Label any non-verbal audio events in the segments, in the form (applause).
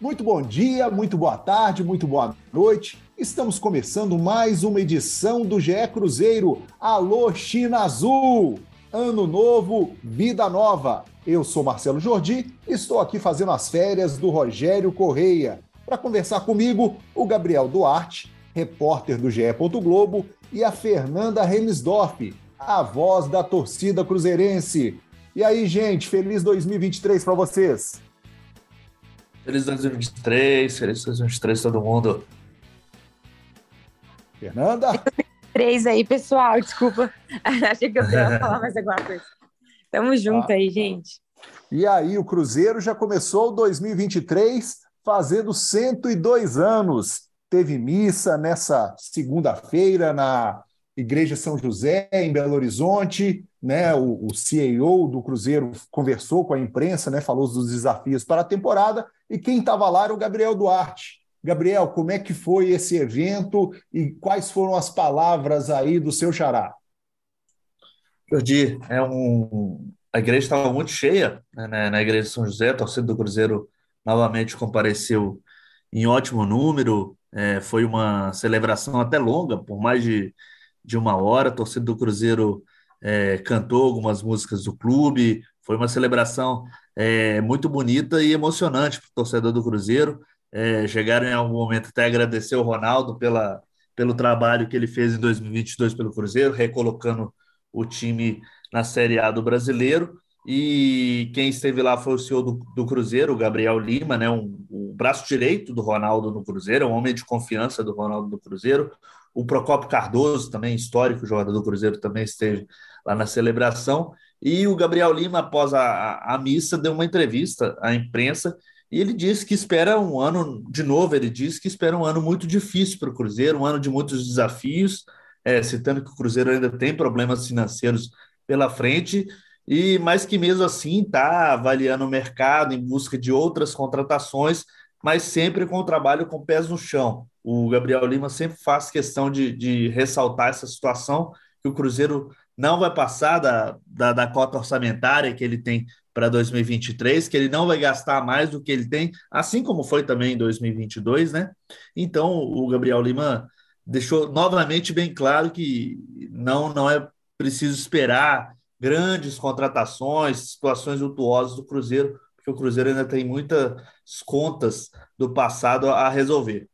Muito bom dia, muito boa tarde, muito boa noite. Estamos começando mais uma edição do GE Cruzeiro. Alô, China Azul! Ano novo, vida nova. Eu sou Marcelo Jordi, estou aqui fazendo as férias do Rogério Correia. Para conversar comigo, o Gabriel Duarte, repórter do GE. Globo, e a Fernanda Remisdorf, a voz da torcida cruzeirense. E aí, gente, feliz 2023 para vocês! Feliz 2023, feliz 2023 todo mundo. Fernanda? Três aí, pessoal, desculpa. (laughs) Achei que eu ia (laughs) falar mais alguma coisa. Tamo junto ah. aí, gente. E aí, o Cruzeiro já começou 2023 fazendo 102 anos. Teve missa nessa segunda-feira na Igreja São José, em Belo Horizonte. Né, o, o CEO do Cruzeiro conversou com a imprensa, né, falou dos desafios para a temporada, e quem estava lá era o Gabriel Duarte. Gabriel, como é que foi esse evento e quais foram as palavras aí do seu xará? Jordi, é um... a igreja estava muito cheia, né, na igreja de São José, a torcida do Cruzeiro novamente compareceu em ótimo número, é, foi uma celebração até longa, por mais de, de uma hora, a torcida do Cruzeiro é, cantou algumas músicas do clube, foi uma celebração é, muito bonita e emocionante para o torcedor do Cruzeiro. É, chegaram em algum momento até agradecer o Ronaldo pela, pelo trabalho que ele fez em 2022 pelo Cruzeiro, recolocando o time na Série A do Brasileiro. E quem esteve lá foi o senhor do, do Cruzeiro, o Gabriel Lima, né, um, o braço direito do Ronaldo no Cruzeiro, um homem de confiança do Ronaldo no Cruzeiro. O Procopio Cardoso, também histórico jogador do Cruzeiro, também esteve lá na celebração. E o Gabriel Lima, após a, a, missa, deu uma entrevista à imprensa e ele disse que espera um ano, de novo, ele disse que espera um ano muito difícil para o Cruzeiro, um ano de muitos desafios, é, citando que o Cruzeiro ainda tem problemas financeiros pela frente, e mais que mesmo assim está avaliando o mercado em busca de outras contratações, mas sempre com o trabalho com pés no chão. O Gabriel Lima sempre faz questão de, de ressaltar essa situação, que o Cruzeiro não vai passar da, da, da cota orçamentária que ele tem para 2023, que ele não vai gastar mais do que ele tem, assim como foi também em 2022, né? Então, o Gabriel Lima deixou novamente bem claro que não, não é preciso esperar grandes contratações, situações lutuosas do Cruzeiro, porque o Cruzeiro ainda tem muitas contas do passado a resolver.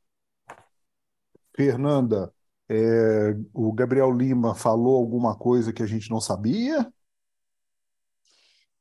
Fernanda, é, o Gabriel Lima falou alguma coisa que a gente não sabia?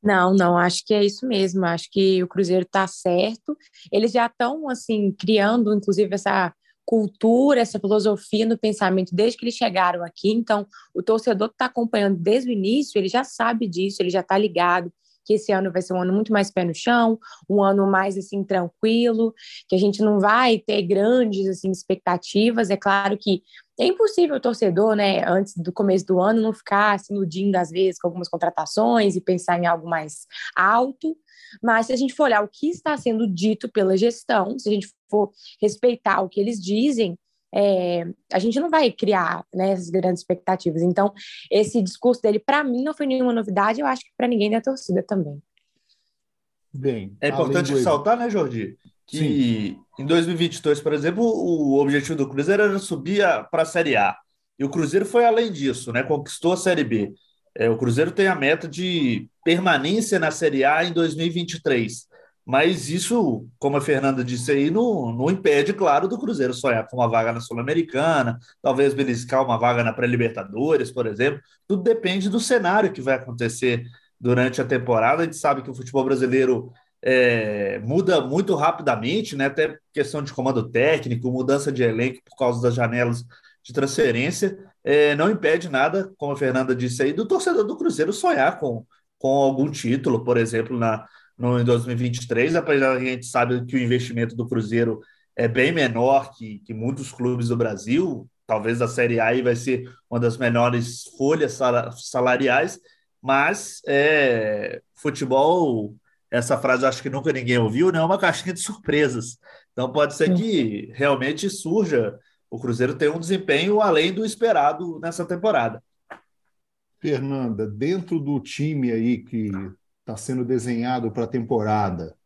Não, não, acho que é isso mesmo. Acho que o Cruzeiro está certo. Eles já estão assim criando, inclusive essa cultura, essa filosofia no pensamento desde que eles chegaram aqui. Então, o torcedor que está acompanhando desde o início, ele já sabe disso, ele já está ligado que esse ano vai ser um ano muito mais pé no chão, um ano mais assim tranquilo, que a gente não vai ter grandes assim expectativas. É claro que é impossível o torcedor, né, antes do começo do ano, não ficar se iludindo às vezes com algumas contratações e pensar em algo mais alto. Mas se a gente for olhar o que está sendo dito pela gestão, se a gente for respeitar o que eles dizem, é, a gente não vai criar né, essas grandes expectativas. Então, esse discurso dele, para mim, não foi nenhuma novidade, eu acho que para ninguém da torcida também. Bem, é importante ressaltar, né, Jordi, que Sim. em 2022, por exemplo, o objetivo do Cruzeiro era subir para a Série A. E o Cruzeiro foi além disso, né? Conquistou a Série B. É, o Cruzeiro tem a meta de permanência na Série A em 2023. Mas isso, como a Fernanda disse aí, não, não impede, claro, do Cruzeiro sonhar com uma vaga na Sul-Americana, talvez beliscar uma vaga na Pré-Libertadores, por exemplo. Tudo depende do cenário que vai acontecer durante a temporada. A gente sabe que o futebol brasileiro é, muda muito rapidamente, né? Até questão de comando técnico, mudança de elenco por causa das janelas de transferência, é, não impede nada, como a Fernanda disse aí, do torcedor do Cruzeiro sonhar com, com algum título, por exemplo, na, no, em 2023, apesar que a gente sabe que o investimento do Cruzeiro é bem menor que, que muitos clubes do Brasil, talvez a Série A vai ser uma das menores folhas salariais, mas é, futebol, essa frase acho que nunca ninguém ouviu, né? É uma caixinha de surpresas. Então pode ser que realmente surja, o Cruzeiro tenha um desempenho além do esperado nessa temporada. Fernanda, dentro do time aí que está sendo desenhado para a temporada,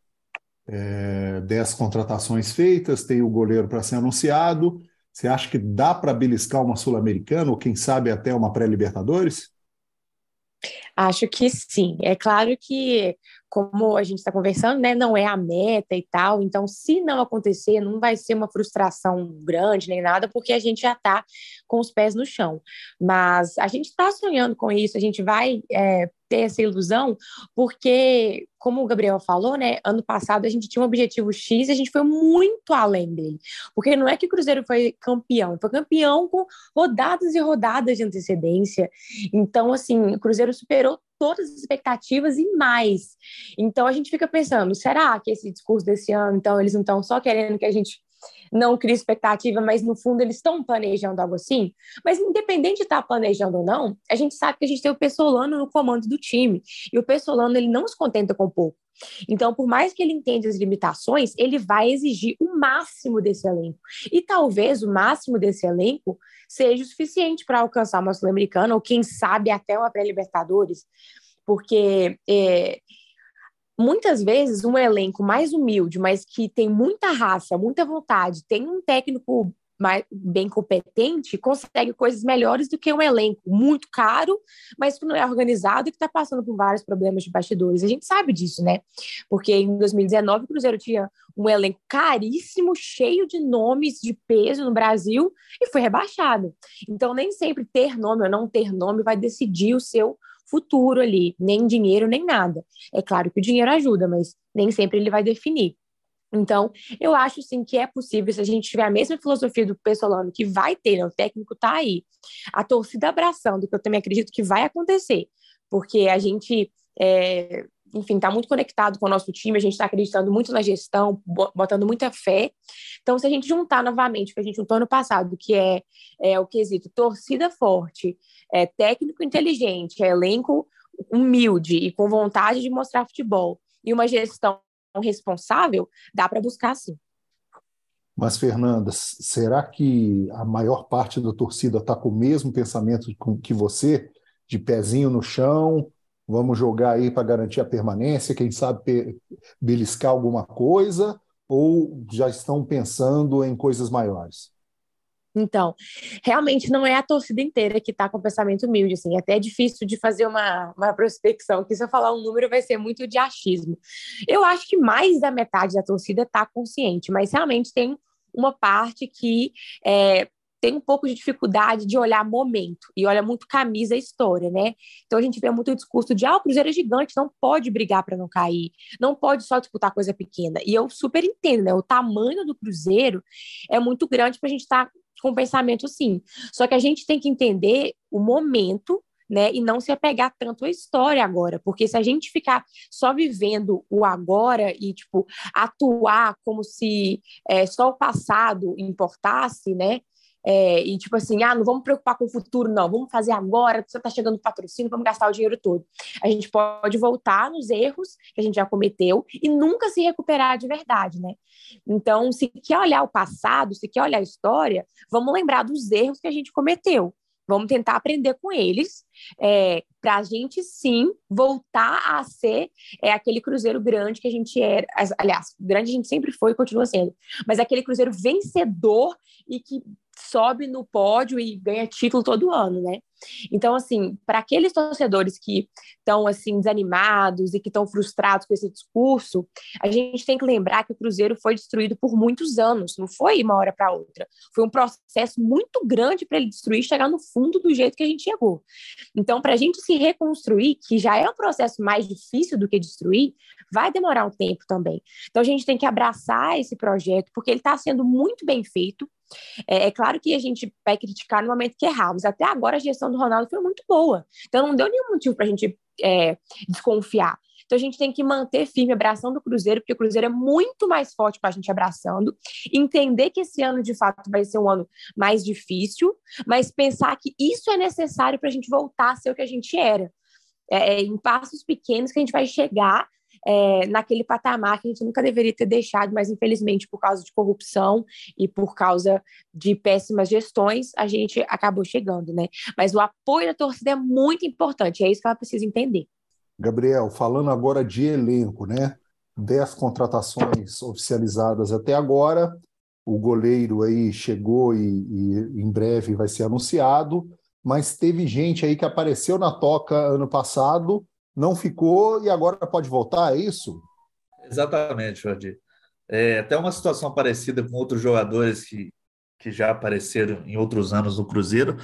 é, 10 contratações feitas, tem o goleiro para ser anunciado. Você acha que dá para beliscar uma Sul-Americana ou quem sabe até uma pré-Libertadores? Acho que sim. É claro que, como a gente está conversando, né, não é a meta e tal. Então, se não acontecer, não vai ser uma frustração grande nem nada, porque a gente já está com os pés no chão. Mas a gente está sonhando com isso, a gente vai é, ter essa ilusão, porque, como o Gabriel falou, né, ano passado a gente tinha um objetivo X e a gente foi muito além dele. Porque não é que o Cruzeiro foi campeão, foi campeão com rodadas e rodadas de antecedência. Então, assim, o Cruzeiro superou todas as expectativas e mais. Então a gente fica pensando, será que esse discurso desse ano, então eles não estão só querendo que a gente não cria expectativa, mas no fundo eles estão planejando algo assim. Mas independente de estar planejando ou não, a gente sabe que a gente tem o Pessolano no comando do time. E o Pessolano ele não se contenta com pouco. Então, por mais que ele entenda as limitações, ele vai exigir o máximo desse elenco. E talvez o máximo desse elenco seja o suficiente para alcançar uma Sul-Americana, ou quem sabe até uma pré-Libertadores, porque é, muitas vezes um elenco mais humilde, mas que tem muita raça, muita vontade, tem um técnico mais, bem competente, consegue coisas melhores do que um elenco muito caro, mas que não é organizado e que está passando por vários problemas de bastidores. A gente sabe disso, né? Porque em 2019 o Cruzeiro tinha um elenco caríssimo, cheio de nomes de peso no Brasil e foi rebaixado. Então, nem sempre ter nome ou não ter nome vai decidir o seu futuro ali, nem dinheiro, nem nada. É claro que o dinheiro ajuda, mas nem sempre ele vai definir. Então, eu acho sim que é possível, se a gente tiver a mesma filosofia do Pessolano, que vai ter, né? o técnico está aí, a torcida abraçando, que eu também acredito que vai acontecer, porque a gente, é, enfim, está muito conectado com o nosso time, a gente está acreditando muito na gestão, botando muita fé. Então, se a gente juntar novamente o que a gente juntou ano passado, que é, é o quesito torcida forte, é, técnico inteligente, é elenco humilde e com vontade de mostrar futebol, e uma gestão responsável, dá para buscar sim. Mas, Fernanda, será que a maior parte da torcida está com o mesmo pensamento que você, de pezinho no chão, vamos jogar aí para garantir a permanência, quem sabe beliscar alguma coisa, ou já estão pensando em coisas maiores? Então, realmente não é a torcida inteira que está com pensamento humilde, assim, até é difícil de fazer uma, uma prospecção, que se eu falar um número vai ser muito de achismo. Eu acho que mais da metade da torcida está consciente, mas realmente tem uma parte que é, tem um pouco de dificuldade de olhar momento e olha muito camisa e história, né? Então a gente vê muito o discurso de ah, o Cruzeiro é gigante, não pode brigar para não cair, não pode só disputar coisa pequena. E eu super entendo, né? O tamanho do Cruzeiro é muito grande para a gente estar tá com pensamento sim. Só que a gente tem que entender o momento né, e não se apegar tanto à história agora, porque se a gente ficar só vivendo o agora e tipo atuar como se é, só o passado importasse, né, é, e tipo assim, ah, não vamos preocupar com o futuro, não, vamos fazer agora, você está chegando o patrocínio, vamos gastar o dinheiro todo. A gente pode voltar nos erros que a gente já cometeu e nunca se recuperar de verdade, né? Então, se quer olhar o passado, se quer olhar a história, vamos lembrar dos erros que a gente cometeu. Vamos tentar aprender com eles, é, para a gente sim voltar a ser é, aquele Cruzeiro grande que a gente era. Aliás, grande a gente sempre foi e continua sendo, mas aquele Cruzeiro vencedor e que sobe no pódio e ganha título todo ano, né? Então, assim, para aqueles torcedores que estão assim desanimados e que estão frustrados com esse discurso, a gente tem que lembrar que o Cruzeiro foi destruído por muitos anos, não foi uma hora para outra. Foi um processo muito grande para ele destruir chegar no fundo do jeito que a gente chegou. Então, para a gente se reconstruir, que já é um processo mais difícil do que destruir, vai demorar um tempo também. Então, a gente tem que abraçar esse projeto, porque ele está sendo muito bem feito. É, é, claro que a gente vai criticar no momento que errarmos. Até agora a gestão do Ronaldo foi muito boa. Então não deu nenhum motivo para a gente é, desconfiar. Então a gente tem que manter firme abraçando o Cruzeiro, porque o Cruzeiro é muito mais forte com a gente abraçando. Entender que esse ano de fato vai ser um ano mais difícil, mas pensar que isso é necessário para a gente voltar a ser o que a gente era. É, é, em passos pequenos que a gente vai chegar é, naquele patamar que a gente nunca deveria ter deixado, mas infelizmente por causa de corrupção e por causa de péssimas gestões, a gente acabou chegando, né? Mas o apoio da torcida é muito importante, é isso que ela precisa entender. Gabriel, falando agora de elenco, né? Dez contratações oficializadas até agora, o goleiro aí chegou e, e em breve vai ser anunciado, mas teve gente aí que apareceu na toca ano passado não ficou e agora pode voltar, é isso? Exatamente, Jordi. É até uma situação parecida com outros jogadores que, que já apareceram em outros anos no Cruzeiro,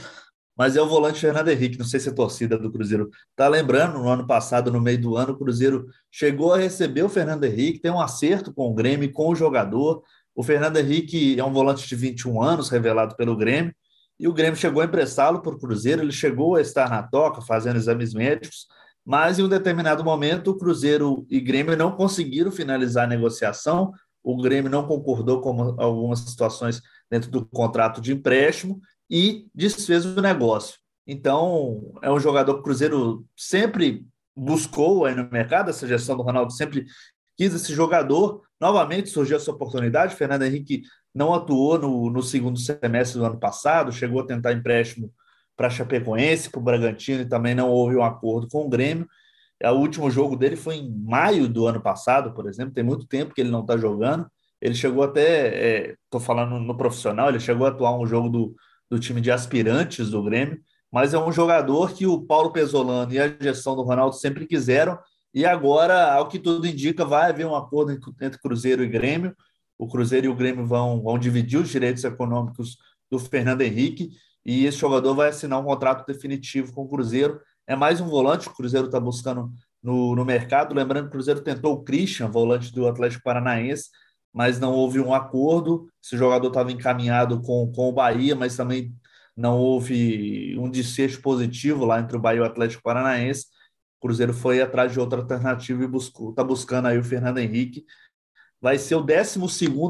mas é o volante Fernando Henrique, não sei se a torcida do Cruzeiro está lembrando, no ano passado, no meio do ano, o Cruzeiro chegou a receber o Fernando Henrique, tem um acerto com o Grêmio, com o jogador. O Fernando Henrique é um volante de 21 anos, revelado pelo Grêmio, e o Grêmio chegou a emprestá-lo para o Cruzeiro, ele chegou a estar na toca, fazendo exames médicos, mas em um determinado momento o Cruzeiro e Grêmio não conseguiram finalizar a negociação, o Grêmio não concordou com algumas situações dentro do contrato de empréstimo e desfez o negócio. Então, é um jogador que o Cruzeiro sempre buscou aí no mercado, essa gestão do Ronaldo sempre quis esse jogador. Novamente surgiu essa oportunidade. Fernando Henrique não atuou no, no segundo semestre do ano passado, chegou a tentar empréstimo para Chapecoense, para o Bragantino, e também não houve um acordo com o Grêmio. O último jogo dele foi em maio do ano passado, por exemplo, tem muito tempo que ele não está jogando. Ele chegou até, estou é, falando no profissional, ele chegou a atuar um jogo do, do time de aspirantes do Grêmio, mas é um jogador que o Paulo Pesolano e a gestão do Ronaldo sempre quiseram, e agora, ao que tudo indica, vai haver um acordo entre Cruzeiro e Grêmio. O Cruzeiro e o Grêmio vão, vão dividir os direitos econômicos do Fernando Henrique, e esse jogador vai assinar um contrato definitivo com o Cruzeiro. É mais um volante que o Cruzeiro está buscando no, no mercado. Lembrando que o Cruzeiro tentou o Christian, volante do Atlético Paranaense, mas não houve um acordo. Esse jogador estava encaminhado com, com o Bahia, mas também não houve um desfecho positivo lá entre o Bahia e o Atlético Paranaense. O Cruzeiro foi atrás de outra alternativa e está buscando aí o Fernando Henrique. Vai ser o 12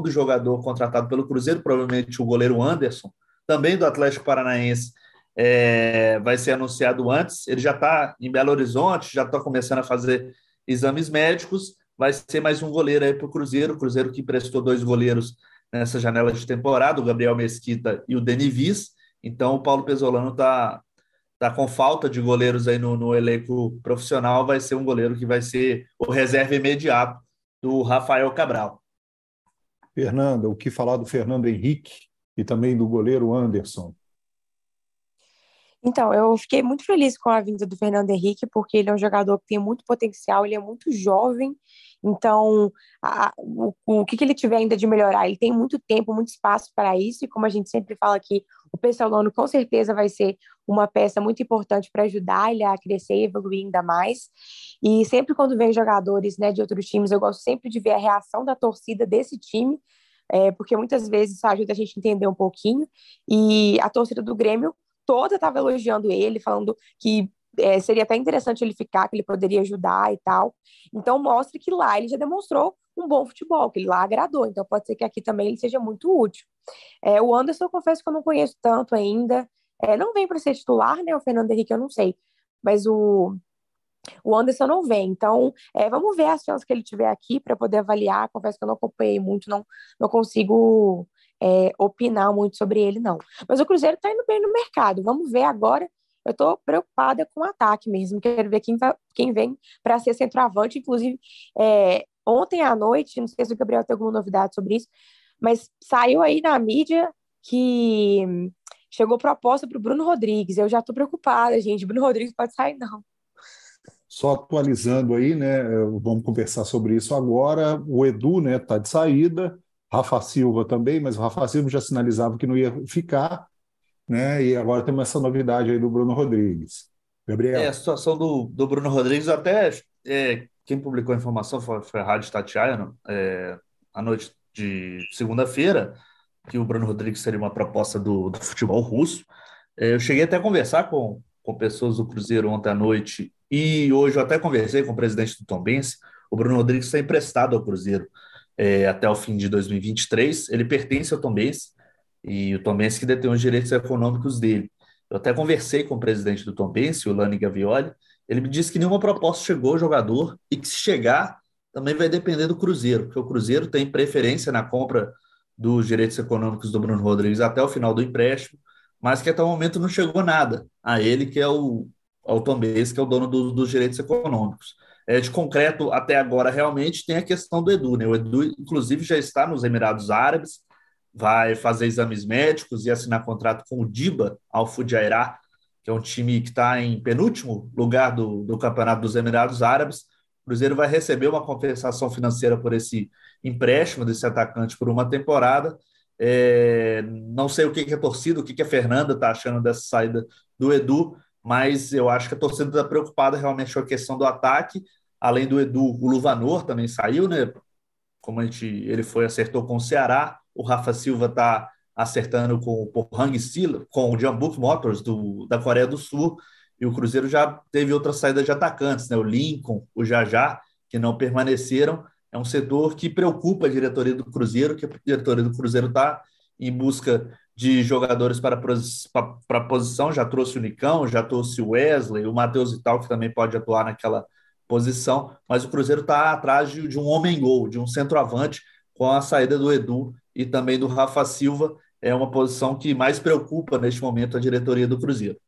jogador contratado pelo Cruzeiro, provavelmente o goleiro Anderson, também do Atlético Paranaense, é, vai ser anunciado antes. Ele já está em Belo Horizonte, já está começando a fazer exames médicos. Vai ser mais um goleiro aí para o Cruzeiro. O Cruzeiro que emprestou dois goleiros nessa janela de temporada, o Gabriel Mesquita e o Denivis. Então, o Paulo Pesolano está tá com falta de goleiros aí no, no elenco profissional. Vai ser um goleiro que vai ser o reserva imediato do Rafael Cabral. Fernanda, o que falar do Fernando Henrique? E também do goleiro Anderson? Então, eu fiquei muito feliz com a vinda do Fernando Henrique, porque ele é um jogador que tem muito potencial, ele é muito jovem, então a, o, o que, que, ele tiver ainda de melhorar? Ele tem muito tempo, muito espaço para isso, e como a gente sempre fala aqui, o Pessolano com certeza vai ser uma peça muito importante para ajudar ele a crescer e evoluir ainda mais. E sempre quando vem jogadores né, de outros times, eu gosto sempre de ver a reação da torcida desse time é, porque muitas vezes ajuda a gente a entender um pouquinho. E a torcida do Grêmio toda estava elogiando ele, falando que é, seria até interessante ele ficar, que ele poderia ajudar e tal. Então mostra que lá ele já demonstrou um bom futebol, que ele lá agradou. Então pode ser que aqui também ele seja muito útil. É, o Anderson, eu confesso que eu não conheço tanto ainda. É, não vem para ser titular, né? O Fernando Henrique eu não sei. Mas o, o Anderson não vem. Então, é, vamos ver as chances que ele tiver aqui para poder avaliar. Confesso que eu não acompanhei muito, não, não consigo é, opinar muito sobre ele, não. Mas o Cruzeiro está indo bem no mercado. Vamos ver agora. Eu estou preocupada com o ataque mesmo. Quero ver quem, quem vem para ser centroavante. Inclusive, é, ontem à noite, não sei se o Gabriel tem alguma novidade sobre isso, mas saiu aí na mídia que chegou proposta para o Bruno Rodrigues. Eu já estou preocupada, gente. Bruno Rodrigues pode sair, não. Só atualizando aí, né? Vamos conversar sobre isso agora. O Edu, né, tá de saída. Rafa Silva também, mas o Rafa Silva já sinalizava que não ia ficar, né? E agora temos essa novidade aí do Bruno Rodrigues. Gabriel. É, a situação do, do Bruno Rodrigues, até é, quem publicou a informação foi, foi a Rádio Tatiana, é, à noite de segunda-feira, que o Bruno Rodrigues seria uma proposta do, do futebol russo. É, eu cheguei até a conversar com, com pessoas do Cruzeiro ontem à noite e hoje eu até conversei com o presidente do Tombense. O Bruno Rodrigues está emprestado ao Cruzeiro é, até o fim de 2023. Ele pertence ao Tombense e o Tombense que detém os direitos econômicos dele. Eu até conversei com o presidente do Tombense, o Lani Gavioli. Ele me disse que nenhuma proposta chegou ao jogador e que se chegar também vai depender do Cruzeiro, porque o Cruzeiro tem preferência na compra dos direitos econômicos do Bruno Rodrigues até o final do empréstimo, mas que até o momento não chegou nada a ele, que é o, ao Tom que é o dono do, dos direitos econômicos. É, de concreto, até agora, realmente tem a questão do Edu. Né? O Edu, inclusive, já está nos Emirados Árabes, vai fazer exames médicos e assinar contrato com o Diba, ao Fujairah, que é um time que está em penúltimo lugar do, do Campeonato dos Emirados Árabes. O Cruzeiro vai receber uma compensação financeira por esse empréstimo desse atacante por uma temporada. É, não sei o que, que a torcida, o que, que a Fernanda está achando dessa saída do Edu, mas eu acho que a torcida está preocupada realmente com a questão do ataque. Além do Edu, o Luvanor também saiu, né? Como a gente, ele foi, acertou com o Ceará. O Rafa Silva está acertando com o Pohang Steel, com o Jambuk Motors do, da Coreia do Sul. E o Cruzeiro já teve outra saída de atacantes, né? O Lincoln, o Jajá, que não permaneceram. É um setor que preocupa a diretoria do Cruzeiro, que a diretoria do Cruzeiro está em busca de jogadores para, a posição, já trouxe o Nicão, já trouxe o Wesley, o Matheus e tal, que também pode atuar naquela posição, mas o Cruzeiro está atrás de, de um homem-gol, de um centroavante, com a saída do Edu e também do Rafa Silva, é uma posição que mais preocupa neste momento a diretoria do Cruzeiro.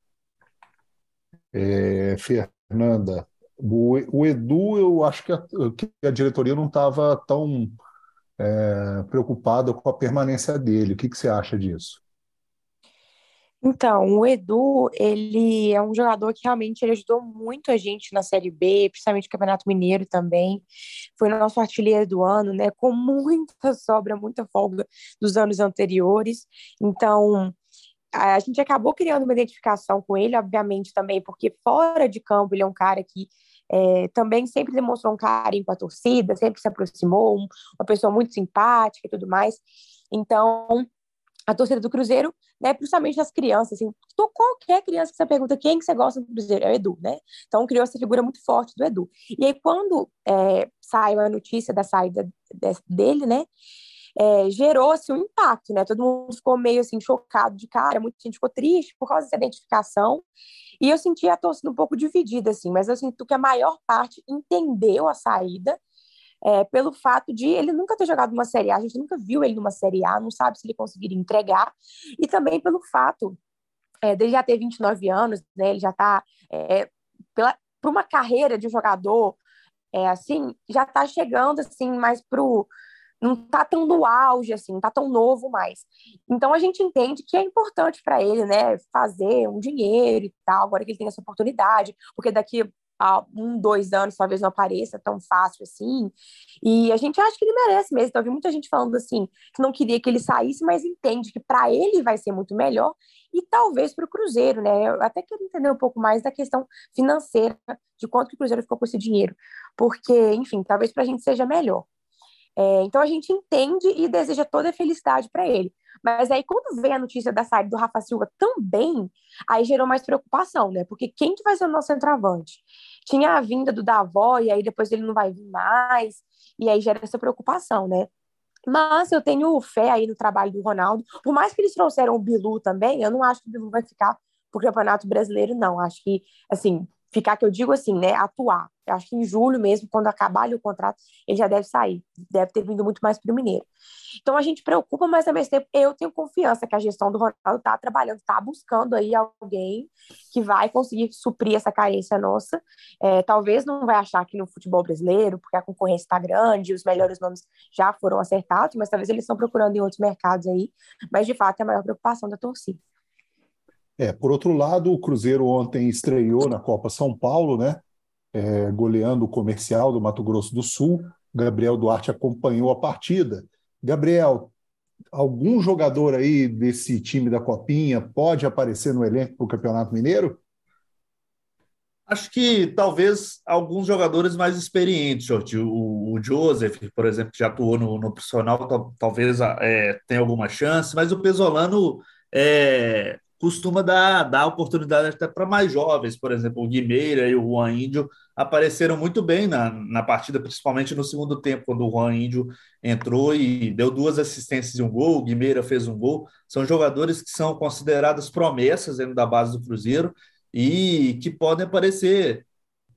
É, Fernanda, o, o, Edu, eu acho que a, que a diretoria não estava tão é, preocupada com a permanência dele. O que, que você acha disso? Então, o Edu, ele é um jogador que realmente ele ajudou muito a gente na Série B, principalmente no Campeonato Mineiro também. Foi nosso artilheiro do ano, né? Com muita (laughs) sobra, muita folga dos anos anteriores. Então, a gente acabou criando uma identificação com ele, obviamente também, porque fora de campo ele é um cara que é, também sempre demonstrou um carinho com a torcida, sempre se aproximou, um, uma pessoa muito simpática e tudo mais. Então, a torcida do Cruzeiro, né, principalmente das crianças, assim, qualquer criança que você pergunta quem que você gosta do Cruzeiro, é o Edu, né? Então criou essa figura muito forte do Edu. E aí quando é, saiu a notícia da saída dele, né, é, gerou assim, um impacto, né? Todo mundo ficou meio assim chocado de cara, muita gente ficou triste por causa dessa identificação. E eu senti a torcida um pouco dividida, assim, mas eu sinto que a maior parte entendeu a saída é, pelo fato de ele nunca ter jogado uma Série A, a gente nunca viu ele numa Série A, não sabe se ele conseguiria entregar, e também pelo fato é, dele já ter 29 anos, né, ele já está, é, para uma carreira de jogador, é, assim, já está chegando, assim, mais pro não tá tão no auge, assim, não tá tão novo mais. Então a gente entende que é importante para ele, né, fazer um dinheiro e tal, agora que ele tem essa oportunidade, porque daqui a um, dois anos talvez não apareça tão fácil assim. E a gente acha que ele merece mesmo. Então, eu vi muita gente falando assim, que não queria que ele saísse, mas entende que para ele vai ser muito melhor e talvez para o Cruzeiro, né? Eu até quero entender um pouco mais da questão financeira, de quanto que o Cruzeiro ficou com esse dinheiro. Porque, enfim, talvez para a gente seja melhor. É, então a gente entende e deseja toda a felicidade para ele. Mas aí, quando veio a notícia da saída do Rafa Silva também, aí gerou mais preocupação, né? Porque quem que vai ser o nosso centroavante? Tinha a vinda do Davó, e aí depois ele não vai vir mais, e aí gera essa preocupação, né? Mas eu tenho fé aí no trabalho do Ronaldo. Por mais que eles trouxeram o Bilu também, eu não acho que o Bilu vai ficar pro Campeonato Brasileiro, não. Acho que, assim, ficar, que eu digo assim, né, atuar. Eu acho que em julho mesmo, quando acabar o contrato, ele já deve sair. Deve ter vindo muito mais para o Mineiro. Então a gente preocupa, mas ao mesmo tempo eu tenho confiança que a gestão do Ronaldo está trabalhando, está buscando aí alguém que vai conseguir suprir essa carência nossa. É, talvez não vai achar que no futebol brasileiro, porque a concorrência está grande, os melhores nomes já foram acertados, mas talvez eles estão procurando em outros mercados aí. Mas de fato é a maior preocupação da torcida. É, por outro lado, o Cruzeiro ontem estreou na Copa São Paulo, né? É, goleando o comercial do Mato Grosso do Sul. Gabriel Duarte acompanhou a partida. Gabriel, algum jogador aí desse time da Copinha pode aparecer no elenco para o Campeonato Mineiro? Acho que talvez alguns jogadores mais experientes, Jorge. O, o Joseph, por exemplo, que já atuou no, no profissional, talvez é, tenha alguma chance, mas o Pesolano é, costuma dar, dar oportunidade até para mais jovens, por exemplo, o Guimeira e o Juan Índio apareceram muito bem na, na partida, principalmente no segundo tempo, quando o Juan Índio entrou e deu duas assistências e um gol, o Guimeira fez um gol. São jogadores que são considerados promessas dentro da base do Cruzeiro e que podem aparecer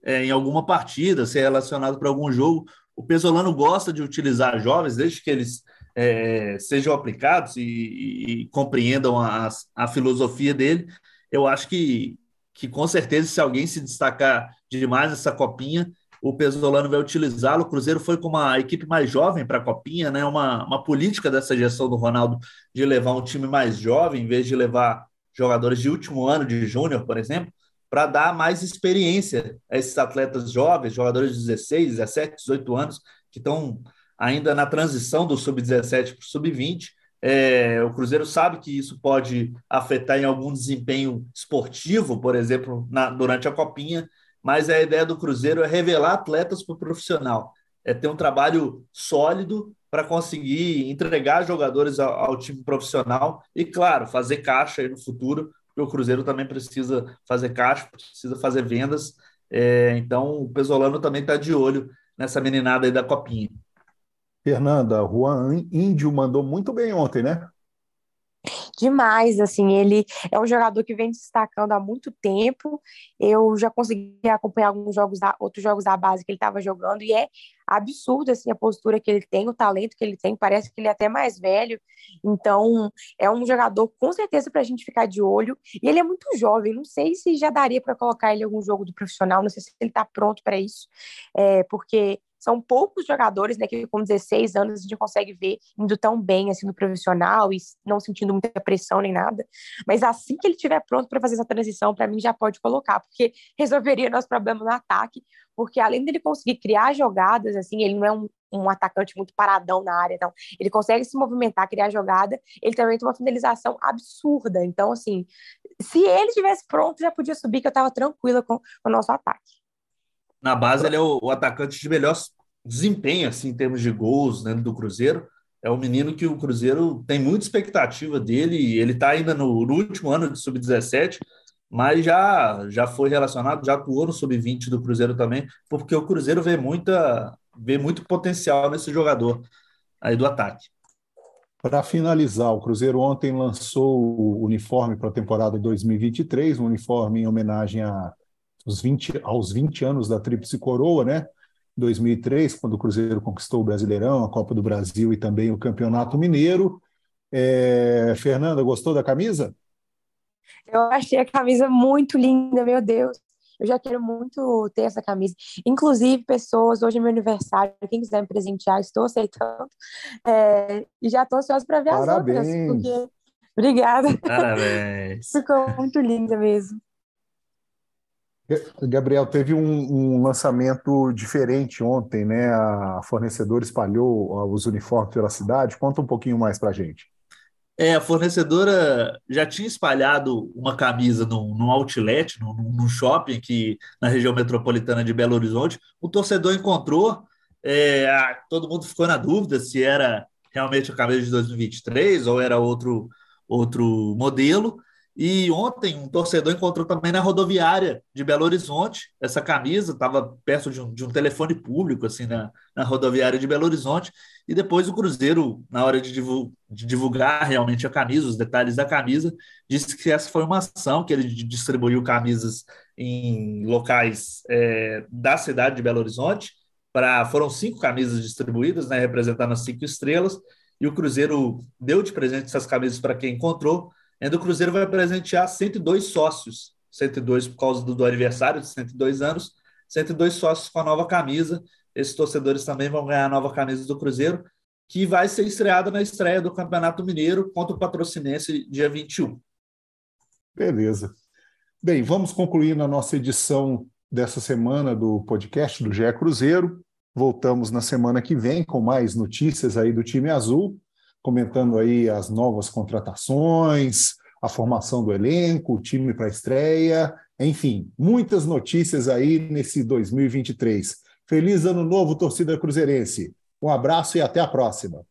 é, em alguma partida, ser relacionado para algum jogo. O Pesolano gosta de utilizar jovens, desde que eles é, sejam aplicados e, e, e compreendam a, a, filosofia dele. Eu acho que, que, com certeza, se alguém se destacar demais nessa copinha, o Pesolano vai utilizá-lo. O Cruzeiro foi com uma equipe mais jovem para a copinha, né? uma, uma política dessa gestão do Ronaldo de levar um time mais jovem, em vez de levar jogadores de último ano de júnior, por exemplo, para dar mais experiência a esses atletas jovens, jogadores de 16, 17, 18 anos, que estão ainda na transição do sub-17 para o sub-20. É, o Cruzeiro sabe que isso pode afetar em algum desempenho esportivo, por exemplo, na, durante a copinha, mas a ideia do Cruzeiro é revelar atletas para o profissional, é ter um trabalho sólido para conseguir entregar jogadores ao, ao, time profissional e, claro, fazer caixa no futuro, porque o Cruzeiro também precisa fazer caixa, precisa fazer vendas. É, então, o Pesolano também está de olho nessa meninada aí da Copinha. Fernanda, Juan Índio mandou muito bem ontem, né? demais, assim, ele é um jogador que vem destacando há muito tempo, eu já consegui acompanhar alguns jogos, da, outros jogos da base que ele estava jogando, e é absurdo, assim, a postura que ele tem, o talento que ele tem, parece que ele é até mais velho, então é um jogador com certeza para a gente ficar de olho, e ele é muito jovem, não sei se já daria para colocar ele em algum jogo do profissional, não sei se ele está pronto para isso, é, porque são poucos jogadores, né, que com 16 anos a gente consegue ver indo tão bem assim no profissional e não sentindo muita pressão nem nada. Mas assim que ele estiver pronto para fazer essa transição, para mim já pode colocar, porque (laughs) resolveria nosso problema no ataque, porque além dele conseguir criar jogadas, assim, ele não é um, um atacante muito paradão na área, então ele consegue se movimentar, criar jogada, ele também tem uma finalização absurda. Então, assim, se ele estivesse pronto, já podia subir, que eu estava tranquila com, com o nosso ataque na base ele é o, o, atacante de melhor desempenho assim, em termos de gols dentro do Cruzeiro. É um menino que o Cruzeiro tem muita expectativa dele. Ele está ainda no, no, último ano de sub-17, mas já, já foi relacionado, já atuou no sub-20 do Cruzeiro também, porque o Cruzeiro vê, muita, vê muito potencial nesse jogador aí do ataque. Para finalizar, o Cruzeiro ontem lançou o uniforme para a temporada 2023, um uniforme em homenagem a os 20, aos 20 anos da Tríplice Coroa, né? 2003, quando o Cruzeiro conquistou o Brasileirão, a Copa do Brasil e também o Campeonato Mineiro. É, Fernanda, gostou da camisa? Eu achei a camisa muito linda, meu Deus. Eu já quero muito ter essa camisa. Inclusive, pessoas, hoje é meu aniversário, quem quiser me presentear, estou aceitando. É, e já estou ansiosa para ver Parabéns. as outras. Porque... Obrigada. Parabéns. (laughs) Ficou muito linda mesmo. Gabriel, teve um, um, lançamento diferente ontem, né? A fornecedora espalhou os uniformes pela cidade. Conta um pouquinho mais para a gente. É, a fornecedora já tinha espalhado uma camisa num, num outlet, num, num, shopping aqui na região metropolitana de Belo Horizonte. O torcedor encontrou, é, todo mundo ficou na dúvida se era realmente a camisa de 2023 ou era outro, outro modelo. E ontem um torcedor encontrou também na rodoviária de Belo Horizonte essa camisa, estava perto de um, de um, telefone público, assim, na, na, rodoviária de Belo Horizonte. E depois o Cruzeiro, na hora de, divulgar, de divulgar realmente a camisa, os detalhes da camisa, disse que essa foi uma ação que ele distribuiu camisas em locais é, da cidade de Belo Horizonte. Pra, foram cinco camisas distribuídas, né, representando as cinco estrelas. E o Cruzeiro deu de presente essas camisas para quem encontrou Ainda o Cruzeiro vai presentear 102 sócios, 102 por causa do, do aniversário de 102 anos, 102 sócios com a nova camisa. Esses torcedores também vão ganhar a nova camisa do Cruzeiro, que vai ser estreada na estreia do Campeonato Mineiro contra o Patrocinense dia 21. Beleza. Bem, vamos concluir na nossa edição dessa semana do podcast do GE Cruzeiro. Voltamos na semana que vem com mais notícias aí do time azul, comentando aí as novas contratações, a formação do elenco, o time para a estreia, enfim, muitas notícias aí nesse 2023. Feliz ano novo, torcida cruzeirense. Um abraço e até a próxima.